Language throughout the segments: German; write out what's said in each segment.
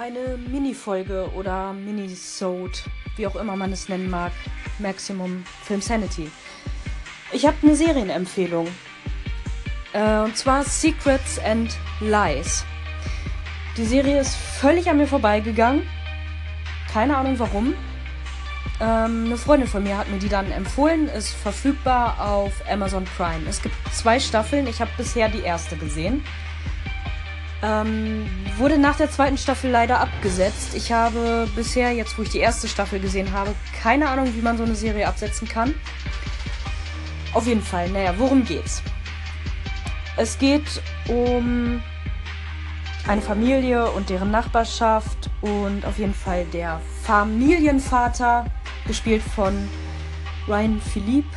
eine Mini-Folge oder Mini-Sode, wie auch immer man es nennen mag, Maximum Film Sanity. Ich habe eine Serienempfehlung. Äh, und zwar Secrets and Lies. Die Serie ist völlig an mir vorbeigegangen. Keine Ahnung warum. Ähm, eine Freundin von mir hat mir die dann empfohlen. Ist verfügbar auf Amazon Prime. Es gibt zwei Staffeln. Ich habe bisher die erste gesehen. Ähm, wurde nach der zweiten Staffel leider abgesetzt. Ich habe bisher, jetzt wo ich die erste Staffel gesehen habe, keine Ahnung, wie man so eine Serie absetzen kann. Auf jeden Fall, naja, worum geht's? Es geht um eine Familie und deren Nachbarschaft und auf jeden Fall der Familienvater, gespielt von Ryan Philippe.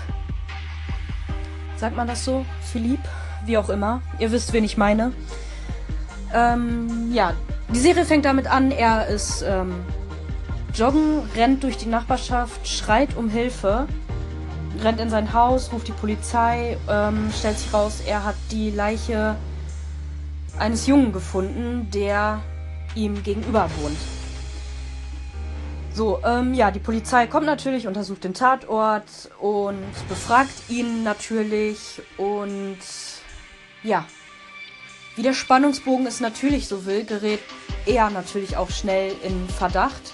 Sagt man das so? Philippe? Wie auch immer. Ihr wisst, wen ich meine. Ähm, ja, die Serie fängt damit an, er ist ähm, joggen, rennt durch die Nachbarschaft, schreit um Hilfe, rennt in sein Haus, ruft die Polizei, ähm, stellt sich raus, er hat die Leiche eines Jungen gefunden, der ihm gegenüber wohnt. So, ähm, ja, die Polizei kommt natürlich, untersucht den Tatort und befragt ihn natürlich und ja, wie der Spannungsbogen es natürlich so will, gerät er natürlich auch schnell in Verdacht.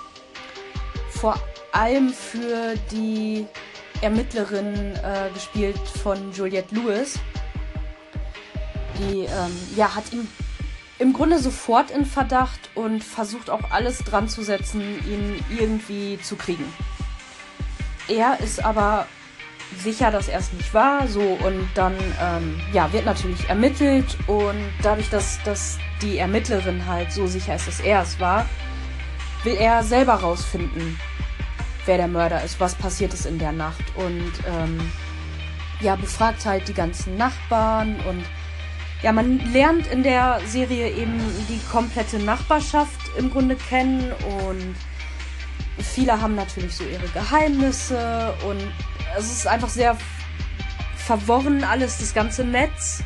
Vor allem für die Ermittlerin, äh, gespielt von Juliette Lewis. Die ähm, ja, hat ihn im Grunde sofort in Verdacht und versucht auch alles dran zu setzen, ihn irgendwie zu kriegen. Er ist aber sicher, dass er es nicht war. So, und dann ähm, ja, wird natürlich ermittelt und dadurch, dass, dass die Ermittlerin halt so sicher ist, dass er es war, will er selber rausfinden, wer der Mörder ist, was passiert ist in der Nacht. Und ähm, ja, befragt halt die ganzen Nachbarn und ja, man lernt in der Serie eben die komplette Nachbarschaft im Grunde kennen und viele haben natürlich so ihre Geheimnisse und es ist einfach sehr verworren alles, das ganze Netz.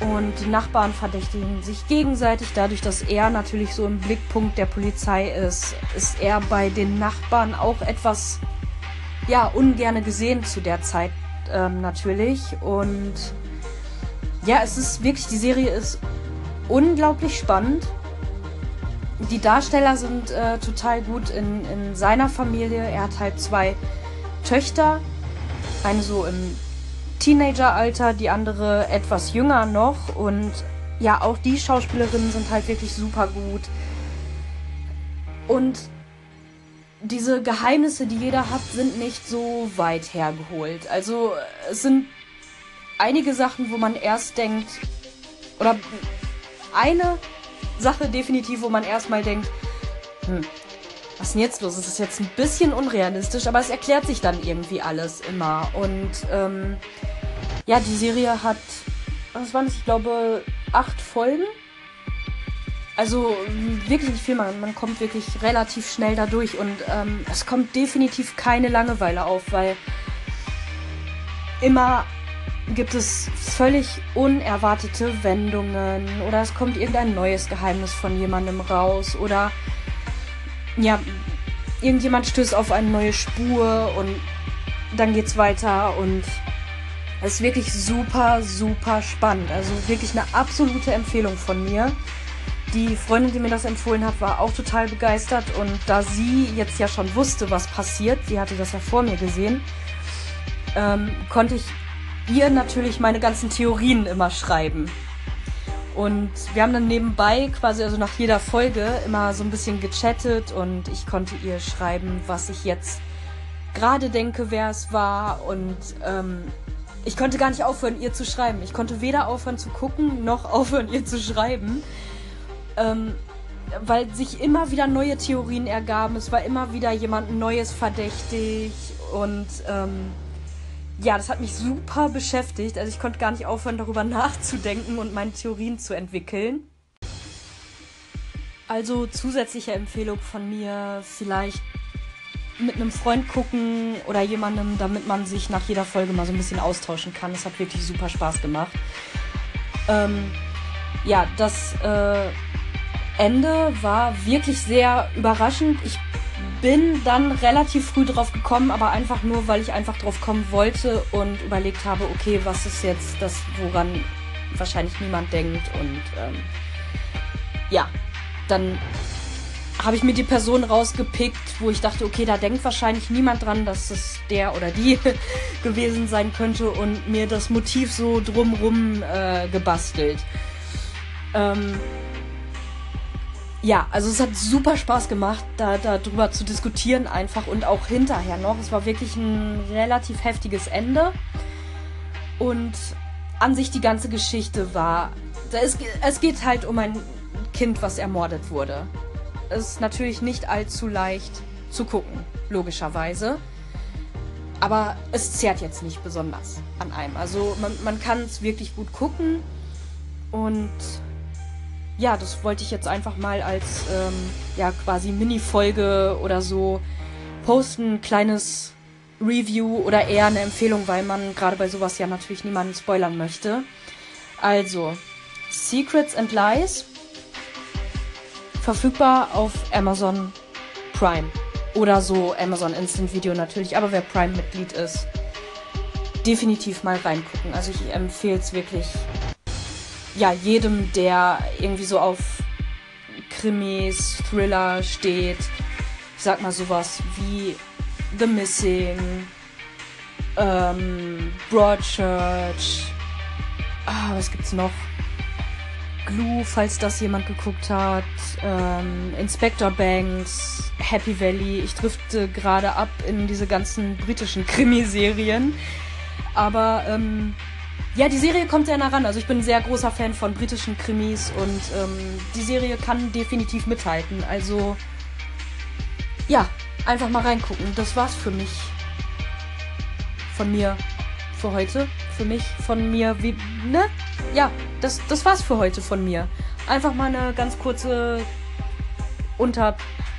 Und die Nachbarn verdächtigen sich gegenseitig. Dadurch, dass er natürlich so im Blickpunkt der Polizei ist, ist er bei den Nachbarn auch etwas, ja, ungerne gesehen zu der Zeit ähm, natürlich. Und ja, es ist wirklich, die Serie ist unglaublich spannend. Die Darsteller sind äh, total gut in, in seiner Familie. Er hat halt zwei Töchter. Eine so im Teenageralter, die andere etwas jünger noch. Und ja, auch die Schauspielerinnen sind halt wirklich super gut. Und diese Geheimnisse, die jeder hat, sind nicht so weit hergeholt. Also es sind einige Sachen, wo man erst denkt, oder eine Sache definitiv, wo man erstmal denkt, hm, was ist denn jetzt los? Es ist jetzt ein bisschen unrealistisch, aber es erklärt sich dann irgendwie alles immer. Und ähm, ja, die Serie hat, was waren das? Ich glaube, acht Folgen. Also wirklich nicht viel, man, man kommt wirklich relativ schnell dadurch und ähm, es kommt definitiv keine Langeweile auf, weil immer gibt es völlig unerwartete Wendungen oder es kommt irgendein neues Geheimnis von jemandem raus oder ja, irgendjemand stößt auf eine neue Spur und dann geht's weiter und es ist wirklich super, super spannend. Also wirklich eine absolute Empfehlung von mir. Die Freundin, die mir das empfohlen hat, war auch total begeistert und da sie jetzt ja schon wusste, was passiert, sie hatte das ja vor mir gesehen, ähm, konnte ich ihr natürlich meine ganzen Theorien immer schreiben. Und wir haben dann nebenbei quasi, also nach jeder Folge, immer so ein bisschen gechattet und ich konnte ihr schreiben, was ich jetzt gerade denke, wer es war. Und ähm, ich konnte gar nicht aufhören, ihr zu schreiben. Ich konnte weder aufhören zu gucken, noch aufhören, ihr zu schreiben. Ähm, weil sich immer wieder neue Theorien ergaben. Es war immer wieder jemand Neues verdächtig und ähm, ja, das hat mich super beschäftigt. Also ich konnte gar nicht aufhören, darüber nachzudenken und meine Theorien zu entwickeln. Also zusätzliche Empfehlung von mir, vielleicht mit einem Freund gucken oder jemandem, damit man sich nach jeder Folge mal so ein bisschen austauschen kann. Das hat wirklich super Spaß gemacht. Ähm, ja, das äh, Ende war wirklich sehr überraschend. Ich bin dann relativ früh drauf gekommen, aber einfach nur, weil ich einfach drauf kommen wollte und überlegt habe, okay, was ist jetzt das, woran wahrscheinlich niemand denkt und ähm, ja, dann habe ich mir die Person rausgepickt, wo ich dachte, okay, da denkt wahrscheinlich niemand dran, dass es der oder die gewesen sein könnte und mir das Motiv so drumrum äh, gebastelt. Ähm, ja, also es hat super Spaß gemacht, da darüber zu diskutieren einfach und auch hinterher noch. Es war wirklich ein relativ heftiges Ende und an sich die ganze Geschichte war, es, es geht halt um ein Kind, was ermordet wurde ist natürlich nicht allzu leicht zu gucken, logischerweise. Aber es zehrt jetzt nicht besonders an einem. Also man, man kann es wirklich gut gucken. Und ja, das wollte ich jetzt einfach mal als ähm, ja quasi Mini-Folge oder so posten. Kleines Review oder eher eine Empfehlung, weil man gerade bei sowas ja natürlich niemanden spoilern möchte. Also, Secrets and Lies Verfügbar auf Amazon Prime. Oder so Amazon Instant Video natürlich. Aber wer Prime-Mitglied ist, definitiv mal reingucken. Also ich empfehle es wirklich ja, jedem, der irgendwie so auf Krimis, Thriller steht. Ich sag mal sowas wie The Missing, ähm, Broadchurch. Ah, was gibt's noch? Glue, falls das jemand geguckt hat, ähm, Inspector Banks, Happy Valley. Ich drifte gerade ab in diese ganzen britischen Krimiserien. Aber ähm, ja, die Serie kommt sehr nah ran. Also ich bin ein sehr großer Fan von britischen Krimis und ähm, die Serie kann definitiv mithalten. Also ja, einfach mal reingucken. Das war's für mich. Von mir für heute. Für mich, von mir, wie, ne? Ja, das, das war's für heute von mir. Einfach mal eine ganz kurze, unter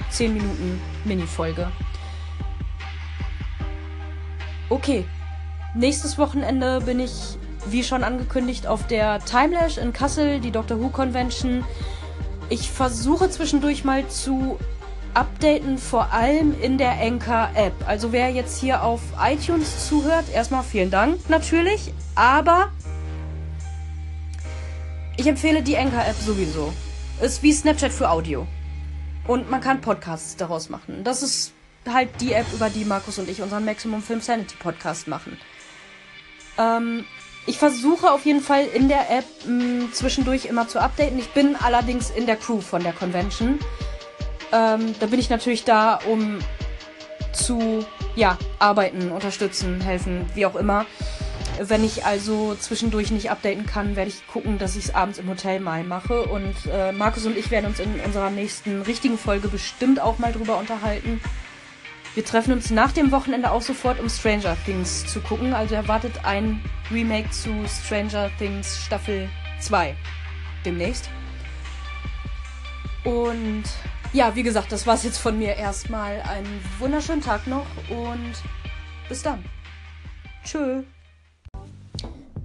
10 Minuten Mini-Folge. Okay. Nächstes Wochenende bin ich, wie schon angekündigt, auf der Timelash in Kassel, die Doctor Who Convention. Ich versuche zwischendurch mal zu updaten, vor allem in der Anchor-App. Also wer jetzt hier auf iTunes zuhört, erstmal vielen Dank natürlich, aber ich empfehle die Anchor-App sowieso. Ist wie Snapchat für Audio. Und man kann Podcasts daraus machen. Das ist halt die App, über die Markus und ich unseren Maximum Film Sanity Podcast machen. Ähm, ich versuche auf jeden Fall in der App mh, zwischendurch immer zu updaten. Ich bin allerdings in der Crew von der Convention. Ähm, da bin ich natürlich da, um zu ja, arbeiten, unterstützen, helfen, wie auch immer. Wenn ich also zwischendurch nicht updaten kann, werde ich gucken, dass ich es abends im Hotel mal mache. Und äh, Markus und ich werden uns in unserer nächsten richtigen Folge bestimmt auch mal drüber unterhalten. Wir treffen uns nach dem Wochenende auch sofort, um Stranger Things zu gucken. Also erwartet ein Remake zu Stranger Things Staffel 2 demnächst. Und ja, wie gesagt, das war's jetzt von mir erstmal. Einen wunderschönen Tag noch und bis dann. Tschö.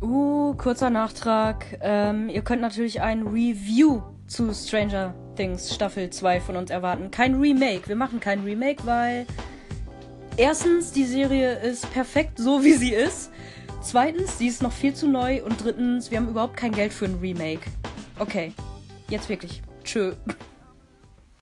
Uh, kurzer Nachtrag. Ähm, ihr könnt natürlich ein Review zu Stranger Things Staffel 2 von uns erwarten. Kein Remake. Wir machen kein Remake, weil erstens, die Serie ist perfekt so, wie sie ist. Zweitens, sie ist noch viel zu neu. Und drittens, wir haben überhaupt kein Geld für ein Remake. Okay, jetzt wirklich. Tschö.